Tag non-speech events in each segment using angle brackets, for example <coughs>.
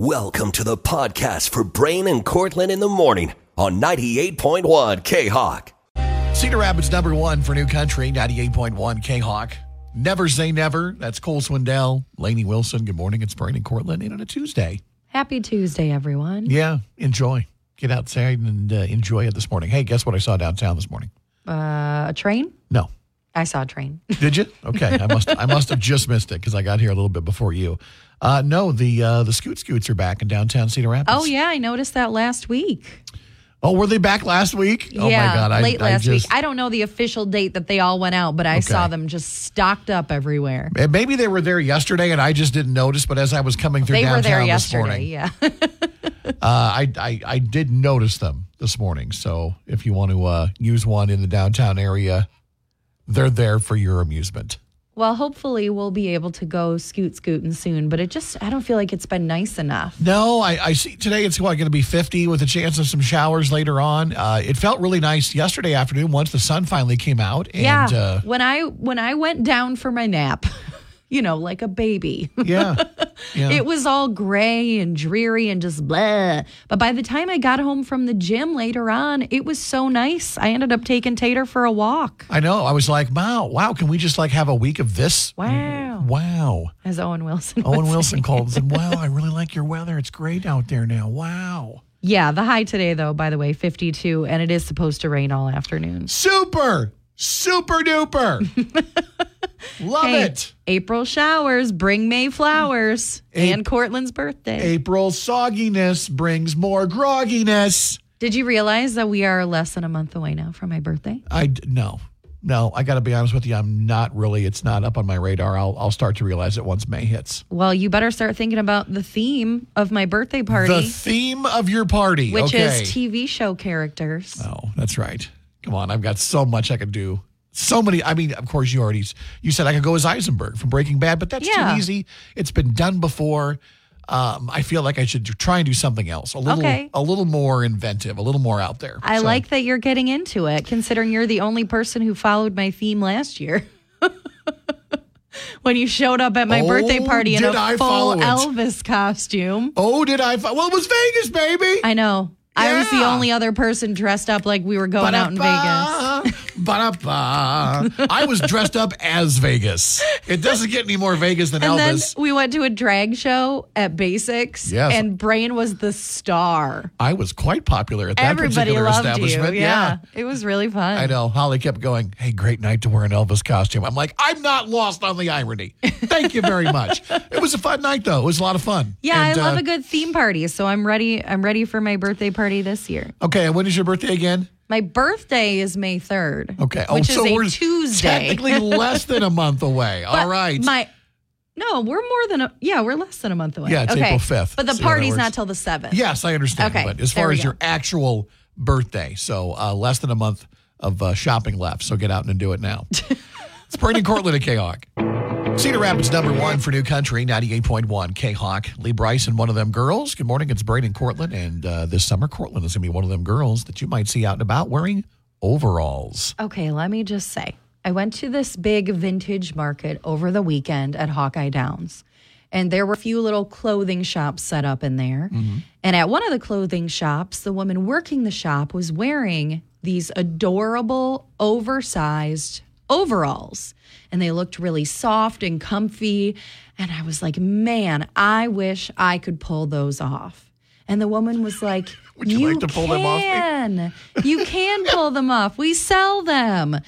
Welcome to the podcast for Brain and Cortland in the morning on 98.1 K Hawk. Cedar Rapids number one for New Country, 98.1 K Hawk. Never say never. That's Cole Swindell, Lainey Wilson. Good morning. It's Brain and Cortland in on a Tuesday. Happy Tuesday, everyone. Yeah, enjoy. Get outside and uh, enjoy it this morning. Hey, guess what I saw downtown this morning? Uh, a train? No. I saw a train. <laughs> Did you? Okay, I must I must have just missed it because I got here a little bit before you. Uh, no, the uh, the Scoot Scoots are back in downtown Cedar Rapids. oh, yeah. I noticed that last week. Oh, were they back last week? oh yeah, my God! I, late I last just- week. I don't know the official date that they all went out, but I saw them just stocked up everywhere. Maybe they were there yesterday and I just didn't notice. But as I was coming through They downtown were there this yesterday. morning, Yeah. <laughs> uh, I, I I did notice them this morning. So if you want to uh, use one in the downtown area, they're there for your amusement. well, hopefully we'll be able to go scoot scooting soon, but it just, I don't feel like it's been nice enough. No, I, I see today it's what, going to be 50 with a chance of some showers later on. Uh, it felt really nice yesterday afternoon once the sun finally came out. And, yeah. Uh, when I when I went down for my nap, you know, like a baby. <laughs> yeah. yeah. It was all gray and dreary and just blah. But by the time I got home from the gym later on, it was so nice. I ended up taking Tater for a walk. I know. I was like, wow, wow, can we just like have a week of this? Wow. Mm-hmm. Wow. As Owen Wilson. Owen Wilson say. called and said, wow, I really like your weather. It's great out there now. Wow. Yeah, the high today, though, by the way, 52, and it is supposed to rain all afternoon. Super, super duper. <laughs> <laughs> Love Hey, it. April showers bring May flowers A- and Cortland's birthday. April sogginess brings more grogginess. Did you realize that we are less than a month away now from my birthday? I no, no. I got to be honest with you. I'm not really. It's not up on my radar. I'll I'll start to realize it once May hits. Well, you better start thinking about the theme of my birthday party, The theme of your party, which okay. is TV show characters. Oh, that's right. Come on, I've got so much I could do. So many. I mean, of course, you already you said I could go as Heisenberg from Breaking Bad, but that's Yeah. too easy. It's been done before. Um, I feel like I should try and do something else, a little, Okay. a little more inventive, a little more out there. I So- like that you're getting into it, considering you're the only person who followed my theme last year. <laughs> when you showed up at my Oh, birthday party in a I full? Elvis costume. Oh, did I? fi- Well, it was Vegas, baby. I know. I was the only other person dressed up like we were going out in Vegas. <laughs> Vegas. I was dressed up as Vegas. It doesn't get any more Vegas than And Elvis. then we went to a drag show at Basics, Yes. and Brain was the star. I was quite popular at that Everybody particular loved you. establishment. Yeah. it was really fun. I know. Holly kept going, Hey, great night to wear an Elvis costume. I'm like, I'm not lost on the irony. Thank you very much. <laughs> it was a fun night, though. It was a lot of fun. Yeah, And, I love uh, a good theme party, so I'm ready. I'm ready for my birthday party this year. Okay, and when is your birthday again? My birthday is May 3rd. Okay. Oh, Which so is a we're Tuesday. technically less than a month away. <laughs> All right. My No, we're more than a yeah, we're less than a month away. Yeah, it's okay. April 5th. But the See party's not till the 7th. Yes, I understand. Okay, But as far as go. your actual birthday, so uh, less than a month of uh, shopping left. So get out and do it now. <laughs> it's Brandon Cortland at K-Hawk. Cedar Rapids number one for New Country, 98.1 K-Hawk. Lee Brice, one of them girls. Good morning. It's Braden Cortland. And uh, this summer, Cortland is going to be one of them girls that you might see out and about wearing overalls. Okay, let me just say I went to this big vintage market over the weekend at Hawkeye Downs. And there were a few little clothing shops set up in there. And at one of the clothing shops, the woman working the shop was wearing these adorable, oversized overalls. And they looked really soft and comfy. And I was like, man, I wish I could pull those off. And the woman was like, <laughs> Would you like to pull them off me?" can. You can pull them off. We sell them.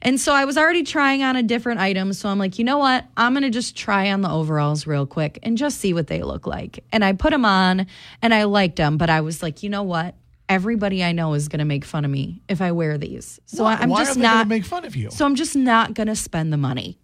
And so I was already trying on a different item. So I'm like, you know what? I'm going to just try on the overalls real quick and just see what they look like. And I put them on and I liked them. But I was like, you know what? Everybody I know is going to make fun of me if I wear these. So why, I'm why just not. make fun of you? So I'm just not going to spend the money.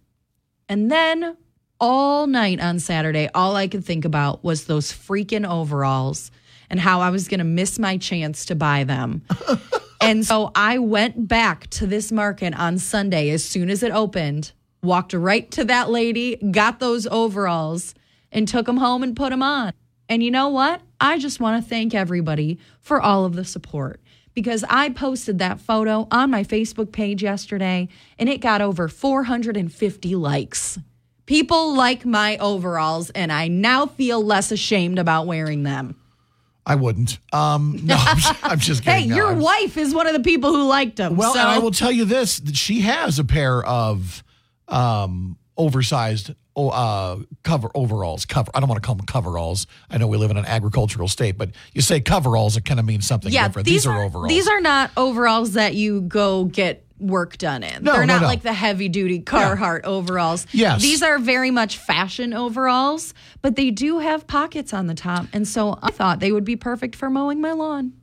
And then all night on Saturday, all I could think about was those freaking overalls and how I was going to miss my chance to buy them. <laughs> and so I went back to this market on Sunday as soon as it opened, walked right to that lady, got those overalls, and took them home and put them on. And you know what? I just want to thank everybody for all of the support because I posted that photo on my Facebook page yesterday and it got over 450 likes. People like my overalls, and I now feel less ashamed about wearing them. I wouldn't. Um, no, I'm just, I'm just <laughs> Hey. No, your I'm- wife is one of the people who liked them. Well, so and I will tell you this: she has a pair of um, oversized oh, uh, cover overalls. Cover. I don't want to call them coveralls. I know we live in an agricultural state, but you say coveralls, it kind of means something yeah, different. these, are, overalls. These are not overalls that you go get work done in. No, They're no, not no. like the heavy duty Carhartt overalls. Yes. These are very much fashion overalls, but they do have pockets on the top. And so I thought they would be perfect for mowing my lawn.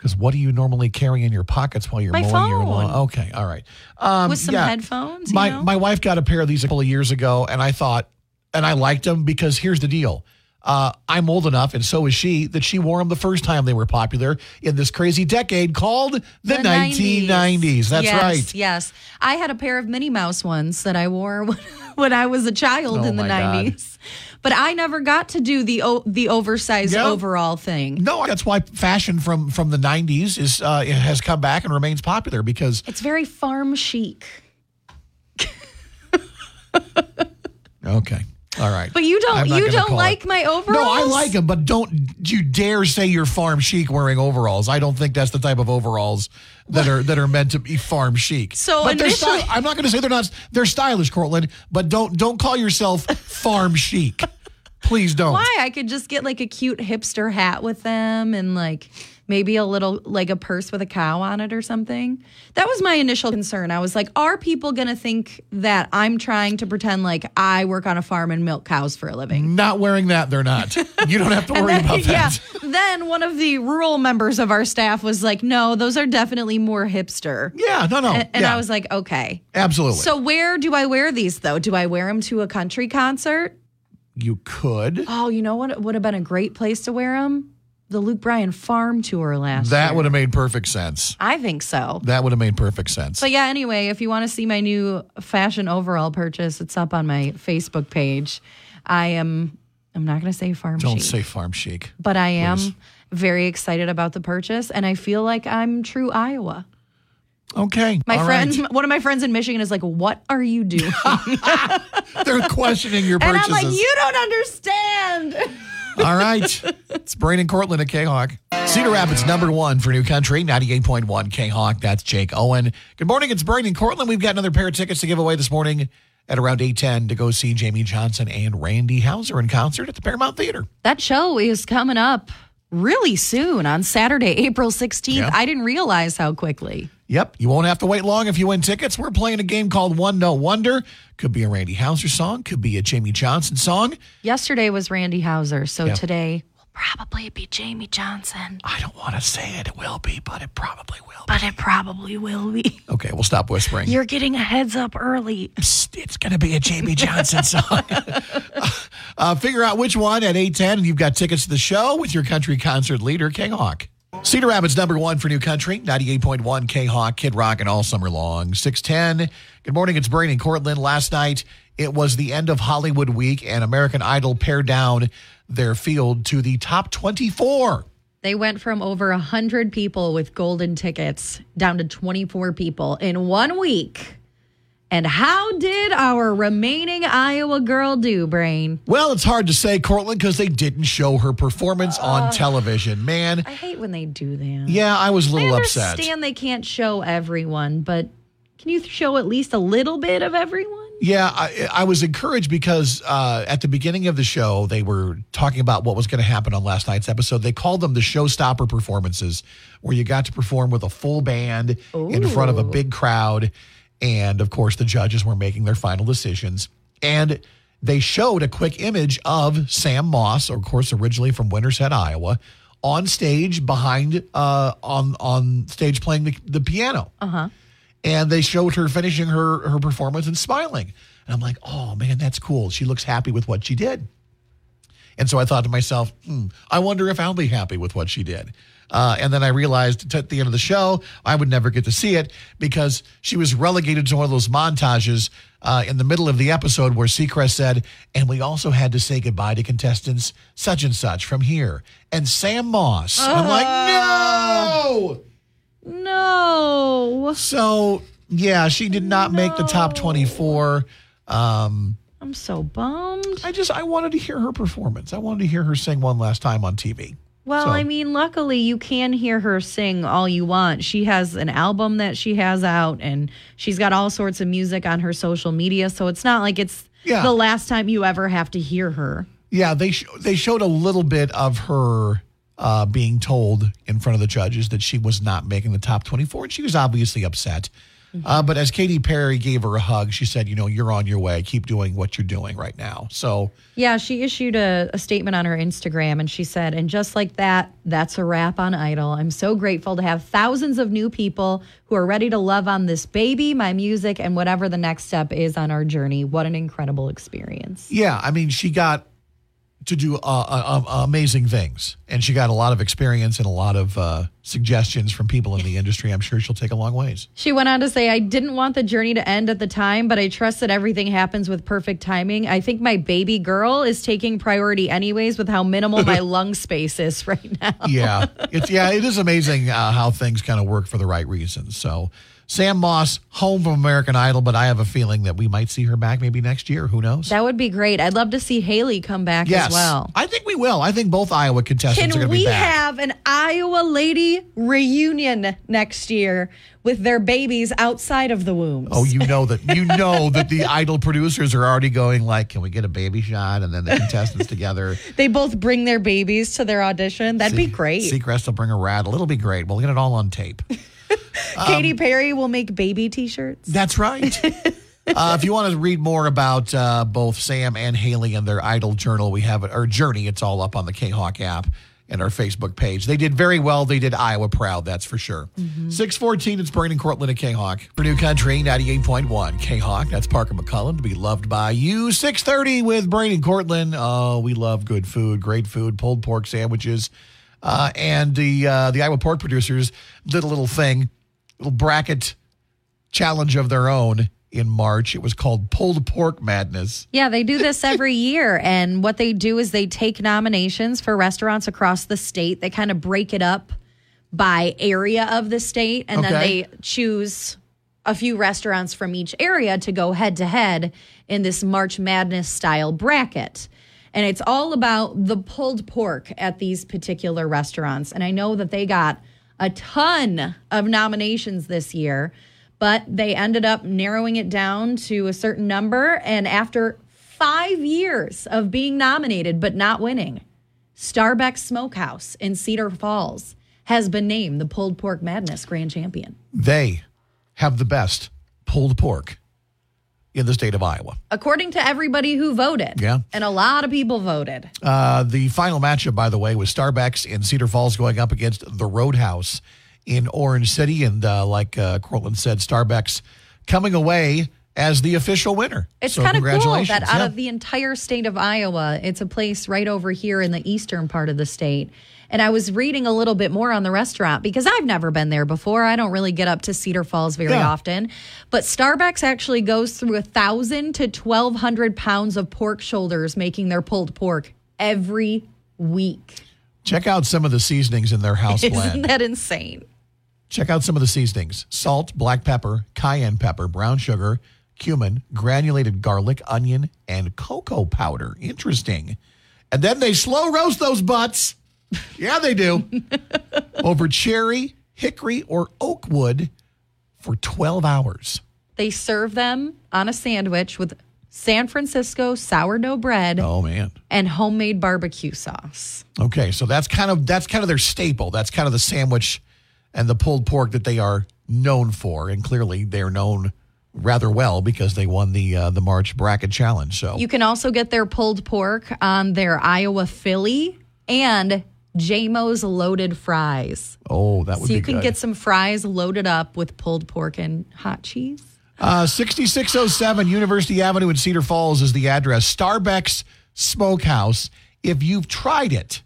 Because what do you normally carry in your pockets while you're My mowing your lawn? Okay, all right. Um, With some yeah. headphones, you My know? my wife got a pair of these a couple of years ago, and I thought, and I liked them because here's the deal. Uh, I'm old enough, and so is she, that she wore them the first time they were popular in this crazy decade called the, 1990s. That's yes, right. Yes. I had a pair of Minnie Mouse ones that I wore <laughs> when, when I was a child Oh in the my God. 90s. But I never got to do the o- the oversized Yeah. overall thing. No, that's why fashion from from the 90s is uh, has come back and remains popular because It's very farm chic. <laughs> okay, all right. But you don't you don't like it. my overalls? No, I like them, but don't you dare say you're farm chic wearing overalls. I don't think that's the type of overalls that are that are meant to be farm chic. So but they're initially- sty- I'm not going to say they're not. They're stylish, Cortland, but don't don't call yourself farm chic. Please don't. Why? I could just get like a cute hipster hat with them and like maybe a little like a purse with a cow on it or something. That was my initial concern. I was like, are people going to think that I'm trying to pretend like I work on a farm and milk cows for a living? Not wearing that, they're not. You don't have to <laughs> worry then, about yeah. <laughs> Then one of the rural members of our staff was like, "No, those are definitely more hipster." Yeah, no, no. And, and yeah, I was like, "Okay." absolutely. So where do I wear these though? Do I wear them to a country concert? you could. Oh, you know what would have been a great place to wear them? The Luke Bryan farm tour last That year. would have made perfect sense. I think so. That would have made perfect sense. But yeah, anyway, if you want to see my new fashion overall purchase, it's up on my Facebook page. I am I'm not going to say farm chic. don't chic, say farm chic. but I am please. very excited about the purchase and I feel like I'm true Iowa. Okay. My friend, right. <laughs> one of my friends in Michigan is like, "What are you doing?" <laughs> They're questioning your purchase. <laughs> and. I'm like, "You don't understand." <laughs> All right. It's Brain and Cortland at K Hawk. Cedar Rapids, number one for New Country, 98.1 K Hawk. That's Jake Owen. Good morning. It's Brain and Cortland. We've got another pair of tickets to give away this morning at around 810 to go see Jamey Johnson and Randy Houser in concert at the Paramount Theater. That show is coming up really soon on Saturday, April 16th. Yeah. I didn't realize how quickly. Yep. You won't have to wait long if you win tickets. We're playing a game called One No Wonder. Could be a Randy Houser song, could be a Jamey Johnson song. Yesterday was Randy Houser, so Yeah. today will probably be Jamey Johnson, I don't want to say it. It will be, but it probably will. Be. But it probably will be. <laughs> Okay, we'll stop whispering. You're getting a heads up early. Psst, it's going to be a Jamey Johnson song. <laughs> <laughs> uh, figure out which one at 810, and you've got tickets to the show with your country concert leader, K Hawk. Cedar Rapids, number one for New Country, 98.1 K Hawk, Kid Rock, and all summer long. 610. Good morning, it's Brain and Cortland. Last night, it was the end of Hollywood Week, and American Idol pared down their field to the top 24. They went from over 100 people with golden tickets down to 24 people in one week. And how did our remaining Iowa girl do, Brain? Well, it's hard to say, Cortland, because they didn't show her performance on television. Man, I hate when they do that. yeah, I was a little upset. I understand they can't show everyone, but can you show at least a little bit of everyone? Yeah, I, I was encouraged because uh, at the beginning of the show, they were talking about what was going to happen on last night's episode. They called them the showstopper performances, where you got to perform with a full band in front of a big crowd. And of course, the judges were making their final decisions. And they showed a quick image of Sam Moss, of course, originally from Winterset, Iowa, on stage behind, uh, on, on stage playing the, the piano and they showed her finishing her her performance and smiling. And I'm like, oh man, that's cool. She looks happy with what she did. And so I thought to myself, hmm, I wonder if I'll be happy with what she did. Uh, and then I realized at the end of the show, I would never get to see it because she was relegated to one of those montages uh, in the middle of the episode where Seacrest said, and we also had to say goodbye to contestants such and such from here. And Sam Moss. I'm like, no! No. So yeah, she did not make the top 24. Um, I'm so bummed. I just I wanted to hear her performance. I wanted to hear her sing one last time on TV. Well, So- I mean, luckily you can hear her sing all you want. She has an album that she has out and she's got all sorts of music on her social media, so it's not like it's Yeah. the last time you ever have to hear her. Yeah, they sh- they showed a little bit of her uh, being told in front of the judges that she was not making the top 24, and she was obviously upset. Uh, but as Katy Perry gave her a hug, she said, "You know, you're on your way. Keep doing what you're doing right now." So Yeah, she issued a, a statement on her Instagram and she said, and just like that, that's a wrap on Idol. I'm so grateful to have thousands of new people who are ready to love on this baby, my music, and whatever the next step is on our journey. What an incredible experience. yeah, I mean, she got to do uh, uh, uh, amazing things, and she got a lot of experience and a lot of uh, suggestions from people in the industry. I'm sure she'll take a long ways. She went on to say, I didn't want the journey to end at the time, but I trust that everything happens with perfect timing. I think my baby girl is taking priority anyways with how minimal my <laughs> lung space is right now. yeah, <laughs> it's yeah, it is amazing uh, how things kind of work for the right reasons. So Sam Moss home from American Idol, but I have a feeling that we might see her back maybe next year. Who knows? That would be great. I'd love to see Haley come back yes, as well. I think we will. I think both Iowa contestants are Can going to be we have an Iowa lady reunion next year with their babies outside of the wombs? Oh, you know that you know that the <laughs> Idol producers are already going like, can we get a baby shot? And then the contestants together. <laughs> They both bring their babies to their audition. That'd be great. Seacrest will bring a rattle. It'll be great. We'll get it all on tape. <laughs> <laughs> Katy Perry will make baby t-shirts. That's right. <laughs> uh, if you want to read more about uh, both Sam and Haley and their Idol journal, we have it, or journey. It's all up on the K Hawk app and our Facebook page. They did very well. They did Iowa proud, that's for sure. 614, it's Brain and Cortland at K Hawk. For New Country, 98.1 K Hawk. That's Parker McCollum to be loved by you. 630 with Brain and Cortland. Oh, we love good food, great food, pulled pork sandwiches. Uh, and the uh, the Iowa pork producers did a little thing, little bracket challenge of their own in March. It was called Pulled Pork Madness. Yeah, they do this every <laughs> year. And what they do is they take nominations for restaurants across the state. They kind of break it up by area of the state. And then they choose a few restaurants from each area to go head to head in this March Madness style bracket. And it's all about the pulled pork at these particular restaurants. And I know that they got a ton of nominations this year, but they ended up narrowing it down to a certain number. And after five years of being nominated but not winning, Starbucks Smokehouse in Cedar Falls has been named the Pulled Pork Madness Grand Champion. They have the best pulled pork in the state of Iowa. According to everybody who voted. Yeah. And a lot of people voted. Uh, the final matchup, by the way, was Starbucks in Cedar Falls going up against the Roadhouse in Orange City. And uh, like uh, Cortland said, Starbucks coming away as the official winner. It's So kind of cool that out Yeah. of the entire state of Iowa, it's a place right over here in the eastern part of the state. And I was reading a little bit more on the restaurant because I've never been there before. I don't really get up to Cedar Falls very Yeah. often. But Starbucks actually goes through a thousand to twelve hundred pounds of pork shoulders making their pulled pork every week. Check out some of the seasonings in their house Isn't blend. that insane? Check out some of the seasonings salt, black pepper, cayenne pepper, brown sugar, cumin, granulated garlic, onion, and cocoa powder. Interesting. And then they slow roast those butts. Yeah, they do. <laughs> Over cherry, hickory, or oak wood for 12 hours. They serve them on a sandwich with San Francisco sourdough bread Oh man. and homemade barbecue sauce. Okay, so that's kind of that's kind of their staple. That's kind of the sandwich and the pulled pork that they are known for, and clearly they're known rather well because they won the uh, the March bracket challenge. So You can also get their pulled pork on their Iowa Philly and JMO's loaded fries. oh, that would be good. So be you can good. get some fries loaded up with pulled pork and hot cheese. Uh, 6607 University Avenue in Cedar Falls is the address. Starbucks Smokehouse. If you've tried it,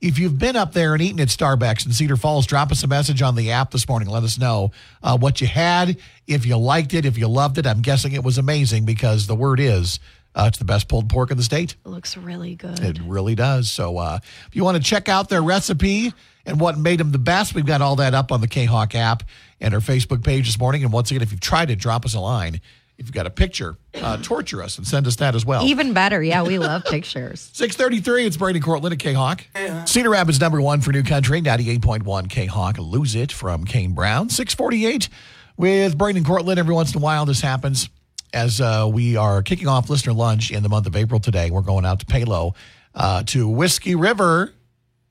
if you've been up there and eaten at Starbucks in Cedar Falls, drop us a message on the app this morning. Let us know uh, what you had, if you liked it, if you loved it. I'm guessing it was amazing because the word is uh, it's the best pulled pork in the state. It looks really good. It really does. So uh, if you want to check out their recipe and what made them the best, we've got all that up on the K Hawk app and our Facebook page this morning. And once again, if you've tried it, drop us a line If you've got a picture, uh, <coughs> torture us and send us that as well. Even better. Yeah, we love <laughs> pictures. 633, it's Brady Cortland at K-Hawk. Cedar Rapids number one for New Country, 98.1 K-Hawk. Lose it from Kane Brown. 648 with Brady Cortland. Every once in a while, this happens as uh, we are kicking off listener lunch in the month of April today. We're going out to Palo uh, to Whiskey River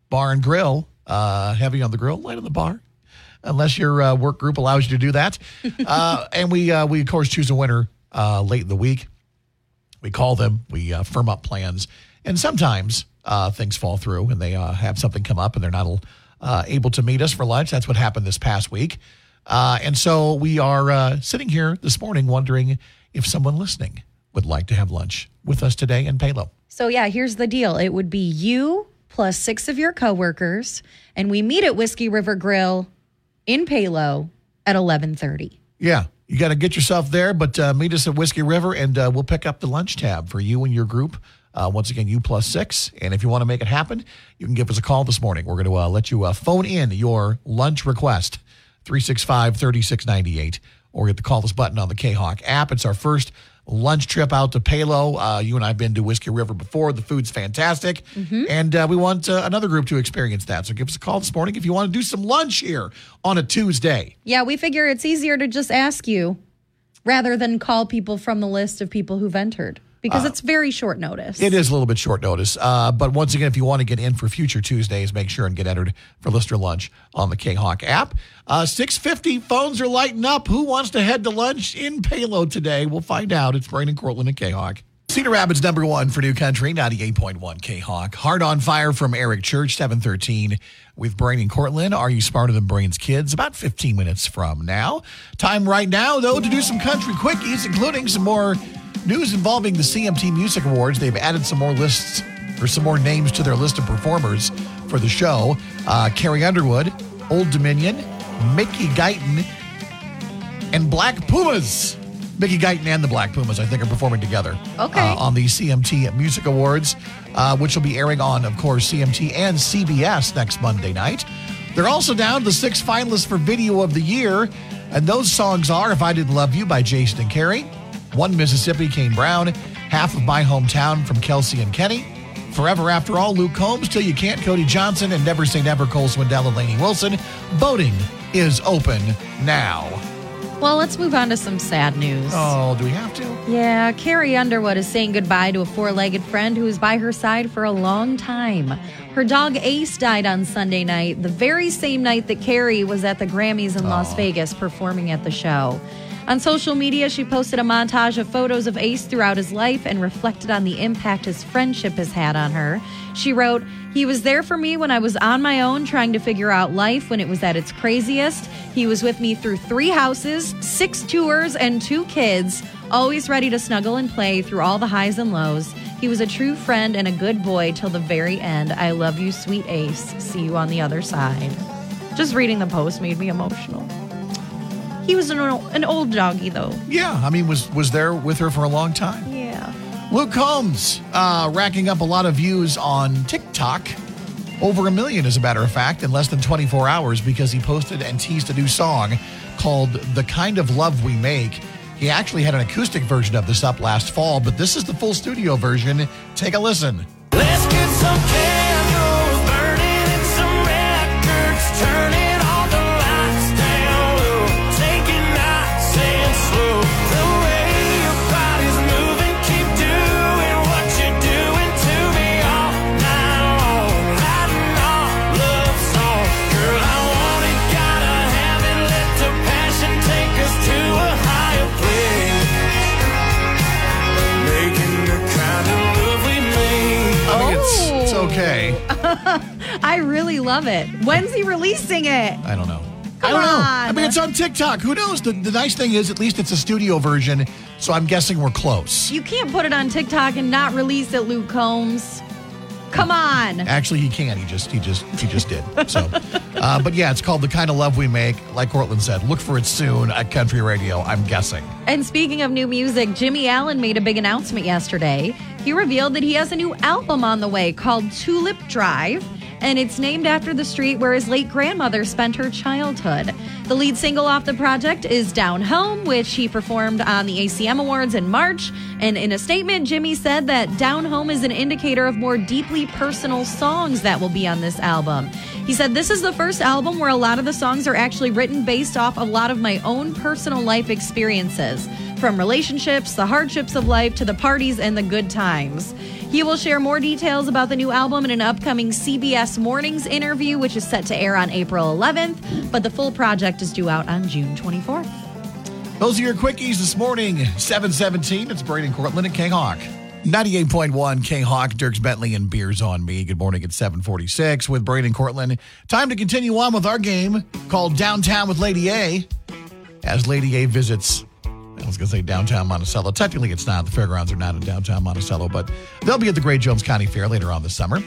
Bar and Grill. Uh, heavy on the grill, light on the bar. Unless your uh, work group allows you to do that, <laughs> uh, and we uh, we of course choose a winner uh, late in the week. We call them, we uh, firm up plans, and sometimes uh, things fall through and they uh, have something come up and they're not uh, able to meet us for lunch. That's what happened this past week. Uh, and so we are uh, sitting here this morning wondering if someone listening would like to have lunch with us today in Palo. So yeah, here's the deal. It would be you plus six of your coworkers, and we meet at Whiskey River Grill in Palo at eleven thirty. Yeah, you got to get yourself there, but uh, meet us at Whiskey River and uh, we'll pick up the lunch tab for you and your group. Uh, once again, you plus six. And if you want to make it happen, you can give us a call this morning. We're going to uh, let you uh, phone in your lunch request, 365 3698, or hit the call us button on the K Hawk app. It's our first lunch trip out to Palo. Uh, you and I have been to Whiskey River before. The food's fantastic. And uh, we want uh, another group to experience that. So give us a call this morning if you want to do some lunch here on a Tuesday. Yeah, we figure it's easier to just ask you rather than call people from the list of people who've entered because it's very short notice. It is a little bit short notice. Uh, but once again, if you want to get in for future Tuesdays, make sure and get entered for Lister Lunch on the K Hawk app. Uh, 650 phones are lighting up. Who wants to head to lunch in Palo today? We'll find out. It's Brain and Cortland and K Hawk. Cedar Rapids number one for New Country, 98.1 K Hawk. Heart on Fire from Eric Church, 713 with Brain and Cortland. Are you smarter than Brain's kids? About 15 minutes from now. Time right now, though, to do some country quickies, including some more news involving the CMT Music Awards. They've added some more lists or some more names to their list of performers for the show. Uh, Carrie Underwood, Old Dominion, Mickey Guyton, and Black Pumas. Mickey Guyton and the Black Pumas, I think, are performing together. Okay. uh, on the CMT Music Awards, uh, which will be airing on, of course, CMT and CBS next Monday night. They're also down to the six finalists for Video of the Year, and those songs are "If I Didn't Love You" by Jason and Carrie, "One Mississippi" Kane Brown, "Half of My Hometown" from Kelsey and Kenny, "Forever After All" Luke Combs, "Till You Can't" Cody Johnson, and "Never Say Never" Cole Swindell and Lainey Wilson. Voting is open now. Well, let's move on to some sad news. Oh, do we have to? Yeah, Carrie Underwood is saying goodbye to a four legged friend who was by her side for a long time. Her dog Ace died on Sunday night, the very same night that Carrie was at the Grammys in Las Vegas performing at the show. On social media, she posted a montage of photos of Ace throughout his life and reflected on the impact his friendship has had on her. She wrote, He was there for me when I was on my own trying to figure out life when it was at its craziest. He was with me through three houses, six tours, and two kids, always ready to snuggle and play through all the highs and lows. He was a true friend and a good boy till the very end. I love you, sweet Ace. See you on the other side. Just reading the post made me emotional. He was an, ol- an old doggy, though. Yeah, I mean, was was there with her for a long time. Luke Combs uh, racking up a lot of views on TikTok. Over a million, as a matter of fact, in less than 24 hours because he posted and teased a new song called The Kind of Love We Make. He actually had an acoustic version of this up last fall, but this is the full studio version. Take a listen. Love it. When's he releasing it? I don't know. Come I don't know. on. I mean, it's on TikTok. Who knows? The, the nice thing is, at least it's a studio version, so I'm guessing we're close. You can't put it on TikTok and not release it, Luke Combs. Come on. Actually, he can. He just, he just, he just did. So, uh, but yeah, it's called the kind of love we make. Like Cortland said, look for it soon at Country Radio. I'm guessing. And speaking of new music, Jimmy Allen made a big announcement yesterday. He revealed that he has a new album on the way called Tulip Drive. And it's named after the street where his late grandmother spent her childhood. The lead single off the project is Down Home, which he performed on the ACM Awards in March. And in a statement, Jimmy said that Down Home is an indicator of more deeply personal songs that will be on this album. He said, This is the first album where a lot of the songs are actually written based off a lot of my own personal life experiences, from relationships, the hardships of life, to the parties and the good times. He will share more details about the new album in an upcoming CBS Mornings interview, which is set to air on April 11th, but the full project is due out on June 24th. Those are your quickies this morning. 717. It's Braden Cortland and K Hawk. 98.1 K Hawk, Dierks Bentley, and Beers on Me. Good morning at 746 with Braden Cortland. Time to continue on with our game called Downtown with Lady A. As Lady A visits, I was going to say downtown Monticello. Technically, it's not. The fairgrounds are not in downtown Monticello, but they'll be at the Great Jones County Fair later on this summer.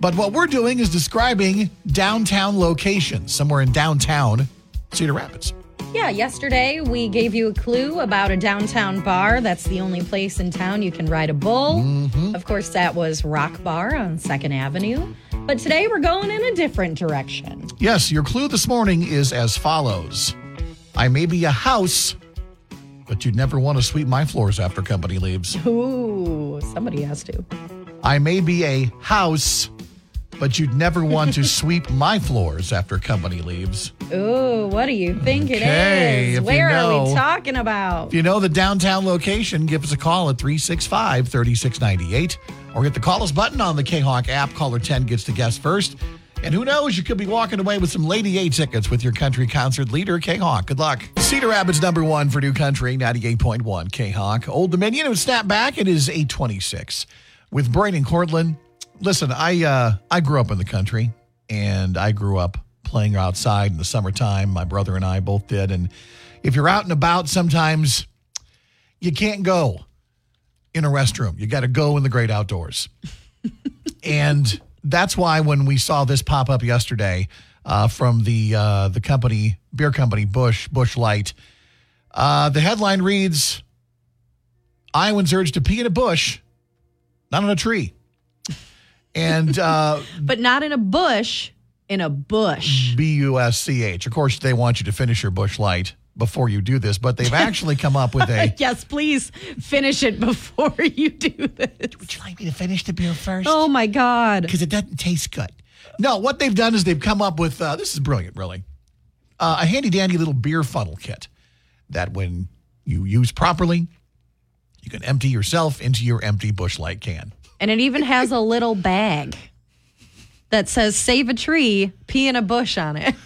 But what we're doing is describing downtown locations, somewhere in downtown Cedar Rapids. Yeah, yesterday we gave you a clue about a downtown bar. That's the only place in town you can ride a bull. Mm-hmm. Of course, that was Rock Bar on 2nd Avenue. But today we're going in a different direction. Yes, your clue this morning is as follows I may be a house, but you'd never want to sweep my floors after company leaves. Ooh, somebody has to. I may be a house, but you'd never want to <laughs> sweep my floors after company leaves. Ooh, what do you think Okay, it is? if you Where are we talking about? If you know the downtown location, give us a call at 365 3698 or hit the call us button on the K Hawk app. Caller 10 gets to guess first. And who knows, you could be walking away with some Lady A tickets with your country concert leader, K Hawk. Good luck. Cedar Rapids number one for New Country, 98.1 K Hawk. Old Dominion, and snap back. It is 826 with Braden Cortland. Listen, I uh, I grew up in the country and I grew up playing outside in the summertime. My brother and I both did. And if you're out and about, sometimes you can't go in a restroom. You got to go in the great outdoors. <laughs> and that's why when we saw this pop up yesterday uh, from the uh, the company beer company Busch Busch Light, uh, the headline reads: Iowans urged to pee in a bush, not on a tree. And uh, <laughs> But not in a bush, in a bush. B U S C H. Of course, they want you to finish your Busch Light before you do this, but they've actually come up with a. <laughs> Yes, please finish it before <laughs> you do this. Would you like me to finish the beer first? Oh my God. because it doesn't taste good. No, what they've done is they've come up with uh, this is brilliant, really. Uh, a handy dandy little beer funnel kit that, when you use properly, you can empty yourself into your empty Busch Light can. And it even has a little bag that says save a tree, pee in a bush on it. <laughs>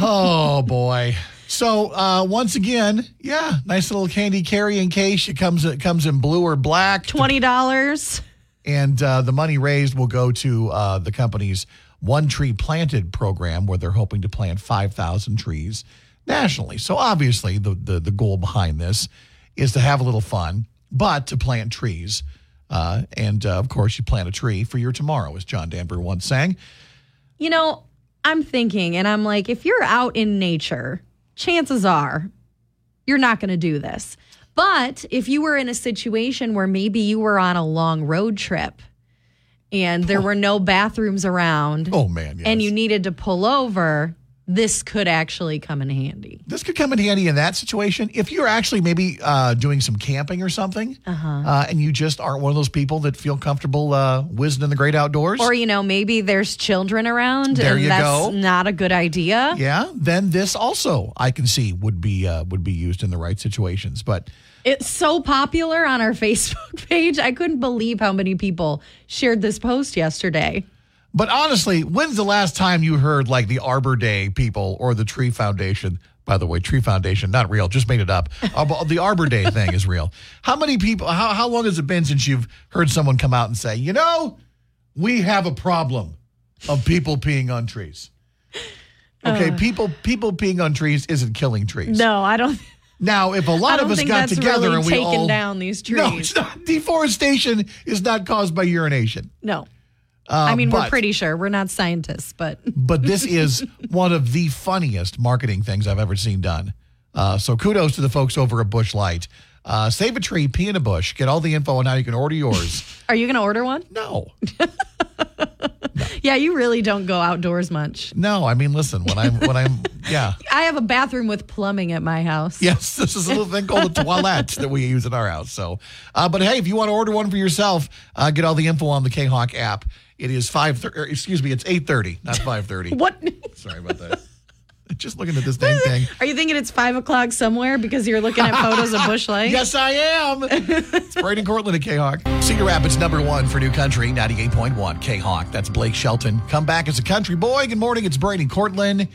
Oh boy! So uh, once again, yeah, nice little candy carrying case. It comes it comes in blue or black, $20. and uh, the money raised will go to uh, the company's One Tree Planted program, where they're hoping to plant 5,000 trees nationally. So obviously, the, the the goal behind this is to have a little fun, but to plant trees. Uh, and uh, of course, you plant a tree for your tomorrow, as John Denver once sang. You know, I'm thinking, and I'm like, if you're out in nature, chances are you're not going to do this. But if you were in a situation where maybe you were on a long road trip and there were no bathrooms around Oh man, yes. and you needed to pull over, this could actually come in handy. this could come in handy in that situation if you're actually maybe uh, doing some camping or something, uh and you just aren't one of those people that feel comfortable uh, whizzing in the great outdoors. Or, you know, maybe there's children around There and you that's go. not a good idea. yeah, then this also I can see would be uh, would be used in the right situations. But It's so popular on our <laughs> Facebook page. I couldn't believe how many people shared this post yesterday. But honestly, when's the last time you heard like the Arbor Day people or the Tree Foundation? By the way, Tree Foundation not real, just made it up. Uh, the Arbor Day thing is real. How many people? How how long has it been since you've heard someone come out and say, you know, we have a problem of people peeing on trees? Okay, people people peeing on trees isn't killing trees. No, I don't. <laughs> Now, if a lot of us got together really and we taken all down these trees, no, it's not. Deforestation is not caused by urination. No. I mean, but- we're pretty sure. We're not scientists, but <laughs> But this is one of the funniest marketing things I've ever seen done. Uh, so kudos to the folks over at Busch Light. Uh, save a tree, pee in a bush. Get all the info on how you can order yours. <laughs> Are you going to order one? <laughs> no, Yeah, you really don't go outdoors much. no. I mean, listen. When I'm when I'm yeah. I have a bathroom with plumbing at my house. Yes, this is a little thing called a toilet that we use in our house. So, uh, but hey, if you want to order one for yourself, uh, get all the info on the K Hawk app. It is five. Thir- excuse me, it's eight thirty, not five thirty. <laughs> What? Sorry about that. <laughs> Just looking at this <laughs> dang thing. Are you thinking it's five o'clock somewhere because you're looking at photos of Busch Light? Yes, I am. it's Braden Cortland at K Hawk. Cedar Rapids number one for New Country, 98.1 K Hawk. That's Blake Shelton. Come back as a country boy. Good morning. It's Braden Cortland.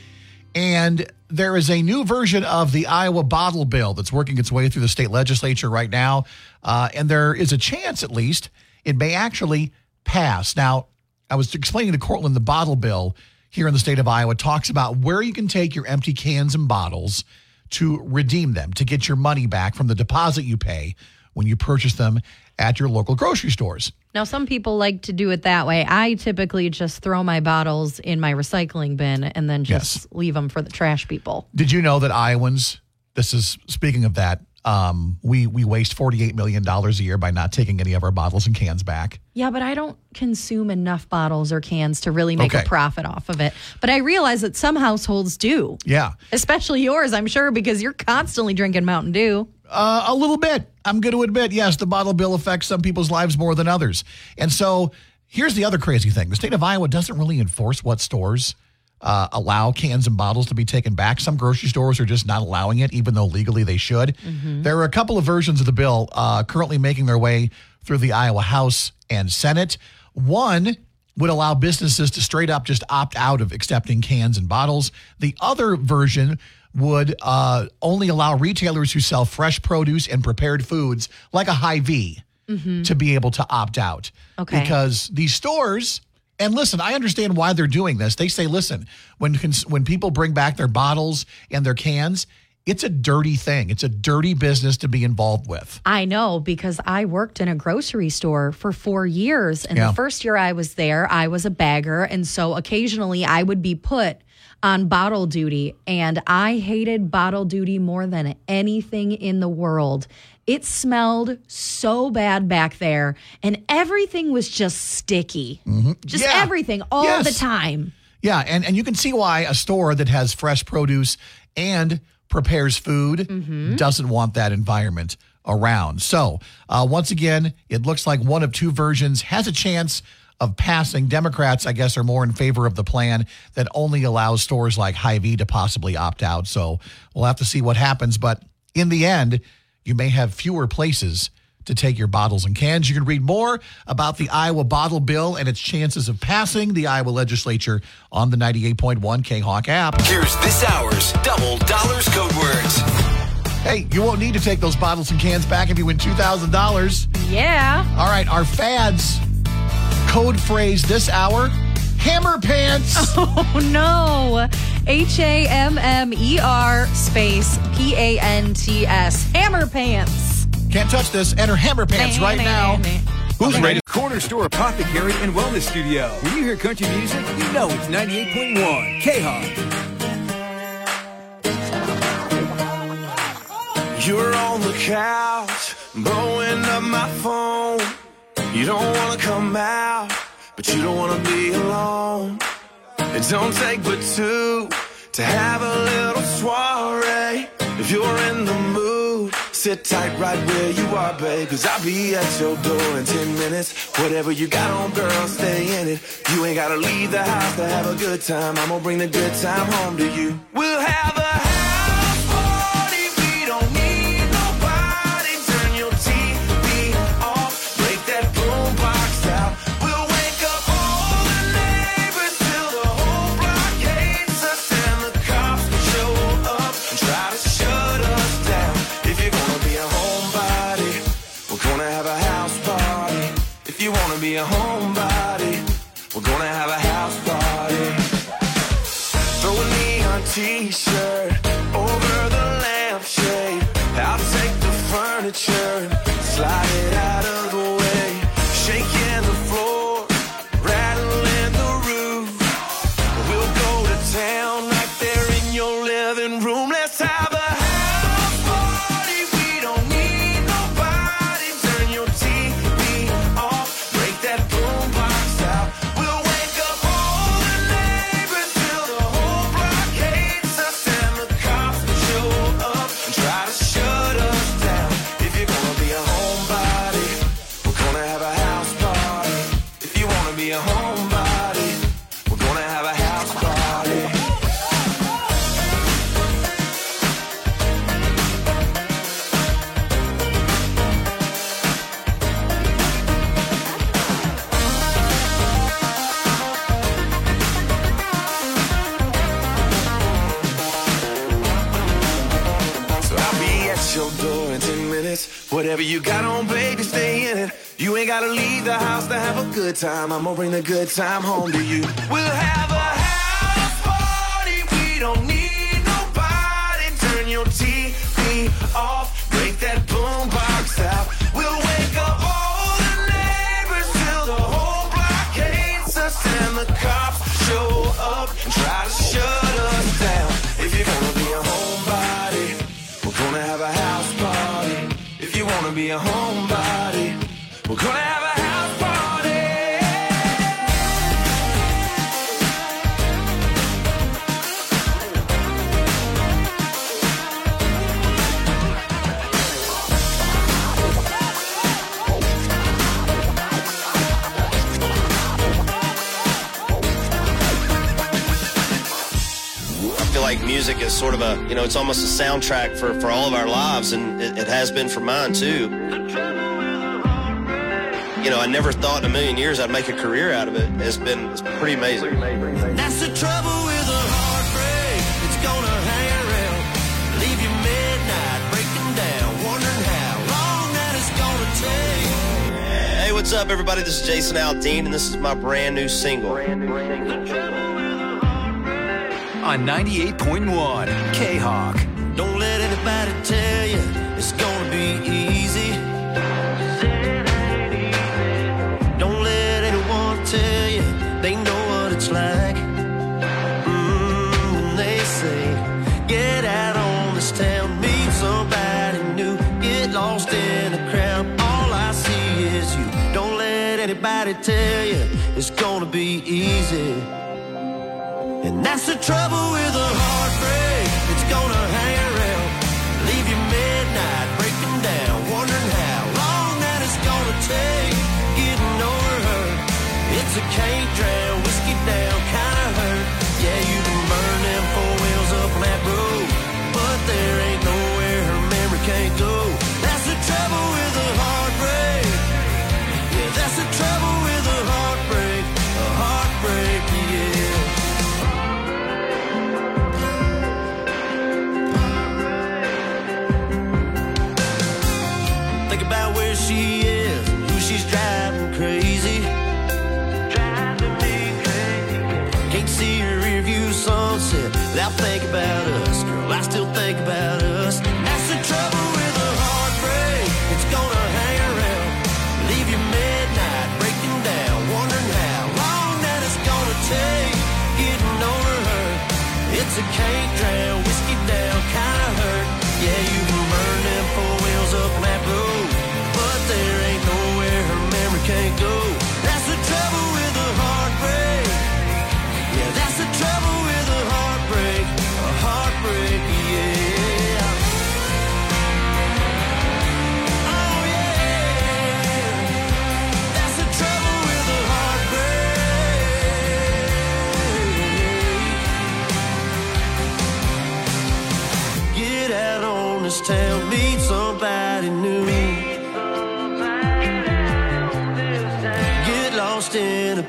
And there is a new version of the Iowa bottle bill that's working its way through the state legislature right now. Uh, and there is a chance, at least, it may actually pass. Now, I was explaining to Cortland the bottle bill here in the state of Iowa talks about where you can take your empty cans and bottles to redeem them, to get your money back from the deposit you pay when you purchase them at your local grocery stores. Now, some people like to do it that way. I typically just throw my bottles in my recycling bin and then just Yes. leave them for the trash people. Did you know that Iowans, this is speaking of that, um, we, we waste $48 million a year by not taking any of our bottles and cans back? Yeah, but I don't consume enough bottles or cans to really make Okay. a profit off of it. But I realize that some households do, Yeah. especially yours, I'm sure, because you're constantly drinking Mountain Dew. Uh, a little bit. I'm going to admit, yes, the bottle bill affects some people's lives more than others. And so here's the other crazy thing the state of Iowa doesn't really enforce what stores uh, allow cans and bottles to be taken back. Some grocery stores are just not allowing it, even though legally they should. There are a couple of versions of the bill uh, currently making their way through the Iowa House and Senate. One would allow businesses to straight up just opt out of accepting cans and bottles. The other version would uh, only allow retailers who sell fresh produce and prepared foods, like a Hy-Vee, to be able to opt out. Okay. Because these stores, and listen, I understand why they're doing this. They say, listen, when cons- when people bring back their bottles and their cans, it's a dirty thing. It's a dirty business to be involved with. I know because I worked in a grocery store for four years. And Yeah. the first year I was there, I was a bagger. And so occasionally I would be put on bottle duty. And I hated bottle duty more than anything in the world. It smelled so bad back there, and everything was just sticky. Just Yeah. everything all Yes. the time. Yeah, and, and you can see why a store that has fresh produce and prepares food doesn't want that environment around. So, uh, once again, it looks like one of two versions has a chance of passing. Democrats, I guess, are more in favor of the plan that only allows stores like Hy-Vee to possibly opt out. So, we'll have to see what happens. But in the end, you may have fewer places to take your bottles and cans. You can read more about the Iowa bottle bill and its chances of passing the Iowa legislature on the 98.1 K Hawk app. Here's this hour's double dollars code words. Hey, you won't need to take those bottles and cans back if you win $2,000. Yeah. All right, our fads code phrase this hour hammer pants. <laughs> Oh no. H A M M E R space P A N T S. Hammer pants. Can't touch this. Enter hammer pants right now. Who's ready? Corner Store Apothecary and Wellness Studio. When you hear country music, you know it's 98.1 K-Hawk. You're on the couch, blowing up my phone. You don't wanna come out, but you don't wanna be alone. It don't take but two to have a little soiree. If you're in the mood, sit tight right where you are, babe. Cause I'll be at your door in 10 minutes. Whatever you got on, girl, stay in it. You ain't gotta leave the house to have a good time. I'm gonna bring the good time home to you. We'll have time. I'm gonna bring the good time home to you. We'll have a music is sort of a, you know, it's almost a soundtrack for, for all of our lives, and it, it has been for mine too. You know, I never thought in a million years I'd make a career out of it. It's been it's pretty amazing. That's the trouble with a heartbreak. It's gonna hang around, leave you midnight, breaking down, wondering how long that is gonna take. Hey, what's up, everybody? This is Jason Aldean, and this is my brand new single. On 98.1 K Hawk. Don't let anybody tell you it's gonna be easy. Don't let anyone tell you they know what it's like. Mm, they say, get out on this town, meet somebody new, get lost in the crowd. All I see is you. Don't let anybody tell you it's gonna be easy. That's the trouble with a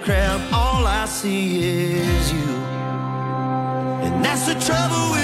crowd, all I see is you. And that's the trouble with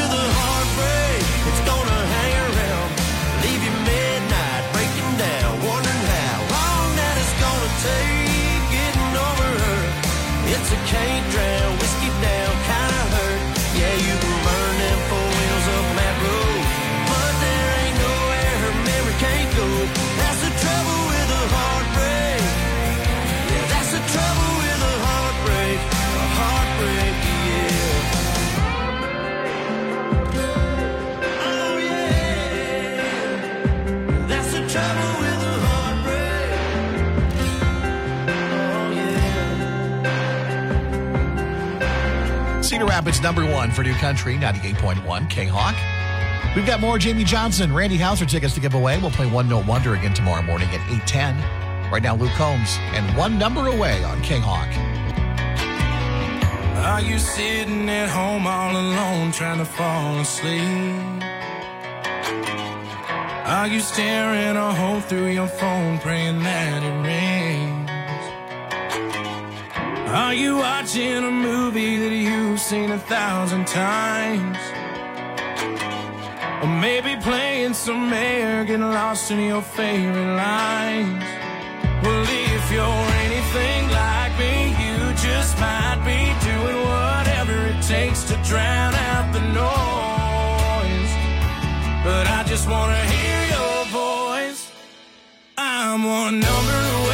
Cedar Rapids number one for New Country, 98.1 K Hawk. We've got more Jamey Johnson, Randy Houser tickets to give away. We'll play One Note Wonder again tomorrow morning at 810. Right now, Luke Combs and one number away on K Hawk. Are you sitting at home all alone trying to fall asleep? Are you staring a hole through your phone praying that it rings? Are you watching a movie that you've seen a thousand times? Or maybe playing some air, getting lost in your favorite lines. Well, if you're anything like me, you just might be doing whatever it takes to drown out the noise. But I just wanna hear your voice. I'm one number away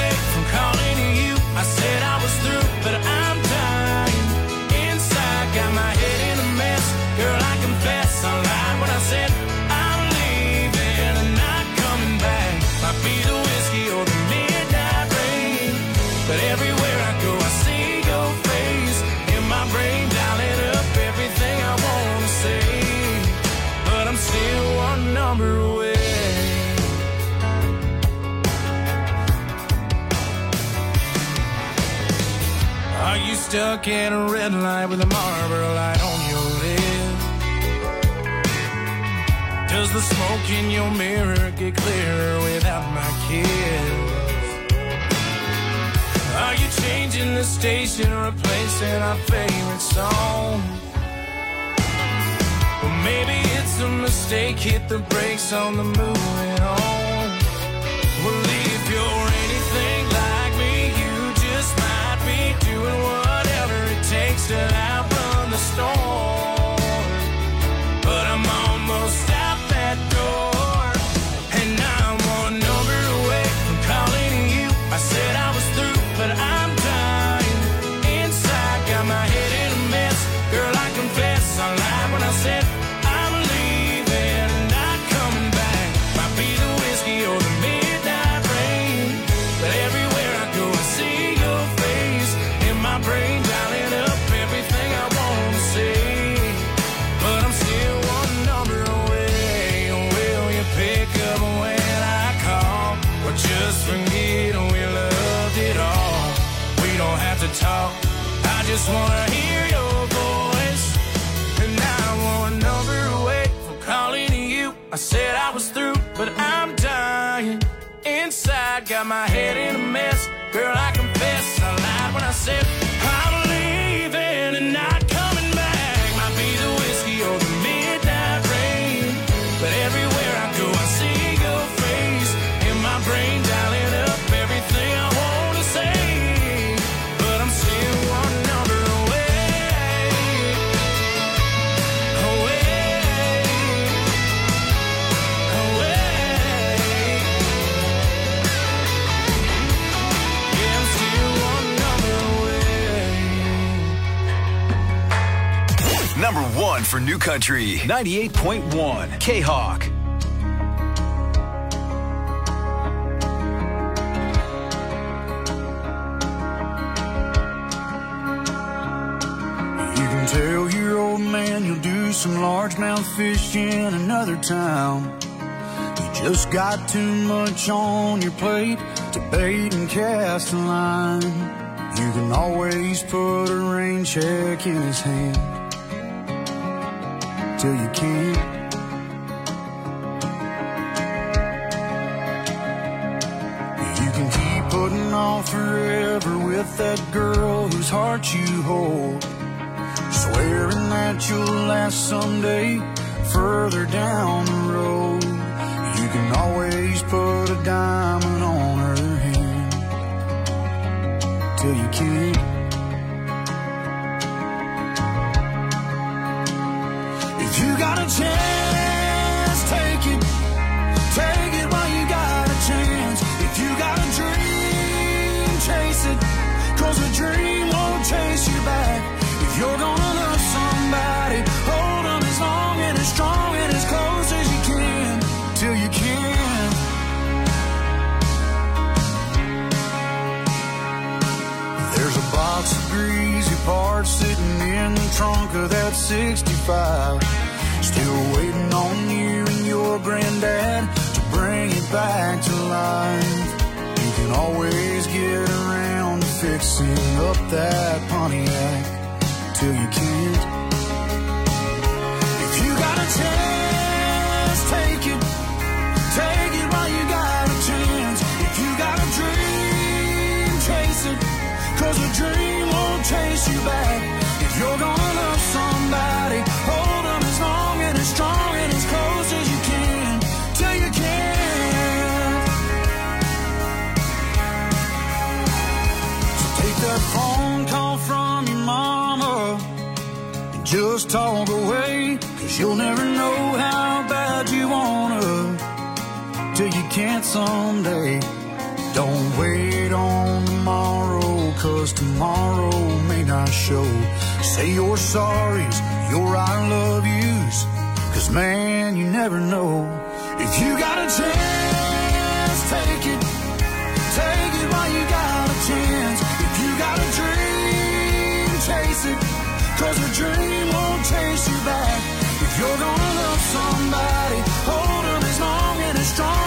stuck in a red light with a Marlboro light on your lip? Does the smoke in your mirror get clearer without my kiss? Are you changing the station, or replacing our favorite song? Well, maybe it's a mistake, hit the brakes on the moving on. Takes to outrun the storm. My head in a mess. Girl, I confess, I lied when I said for New Country 98.1 K Hawk. You can tell your old man you'll do some largemouth fish in another town. You just got too much on your plate to bait and cast a line. You can always put a rain check in his hand till you can't. You can keep putting off forever with that girl whose heart you hold. Swearing that you'll last someday further down the road. You can always put a diamond on her hand till you can't. Box of greasy parts sitting in the trunk of that 65. Granddad to bring it back to life. You can always get around to fixing up that Pontiac till you can't. If you got a chance, just talk away. Cause you'll never know how bad you wanna till you can't someday. Don't wait on tomorrow, cause tomorrow may not show. Say your sorries, your I love yous, cause man, you never know. If you got a chance, Cause a dream won't chase you back. If you're gonna love somebody, hold them as long and as strong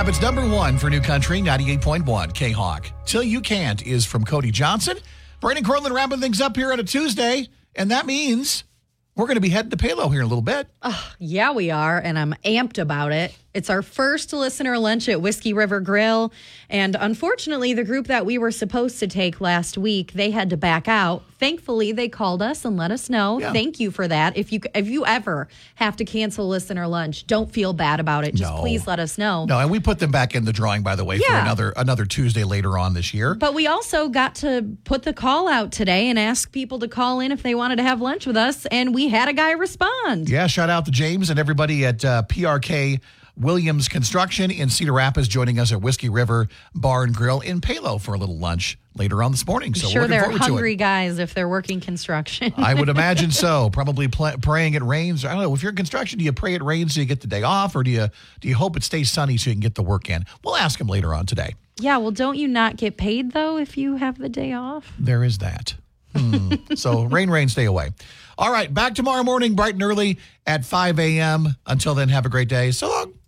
Rapids number one for New Country, 98.1 K Hawk. Till You Can't is from Cody Johnson. Brandon Cortland wrapping things up here on a Tuesday, and that means we're going to be heading to Palo here in a little bit. Yeah, we are, and I'm amped about it. It's our first listener lunch at Whiskey River Grill, and unfortunately, the group that we were supposed to take last week, they had to back out. Thankfully, they called us and let us know. Yeah. Thank you for that. If you if you ever have to cancel listener lunch, don't feel bad about it. Just No. please let us know. No, and we put them back in the drawing, by the way, for another another Tuesday later on this year. But we also got to put the call out today and ask people to call in if they wanted to have lunch with us, and we had a guy respond. Yeah, shout out to James and everybody at uh, PRK Williams Construction in Cedar Rapids joining us at Whiskey River Bar and Grill in Palo for a little lunch later on this morning. So sure, we're looking they're hungry guys if they're working construction. I would <laughs> imagine so. Probably pl- praying it rains. I don't know. If you're in construction, do you pray it rains so you get the day off, or do you do you hope it stays sunny so you can get the work in? We'll ask them later on today. yeah, well, don't you not get paid though if you have the day off? There is that. Hmm. so rain, rain, stay away. All right, back tomorrow morning, bright and early at 5 a.m. Until then, have a great day. So long.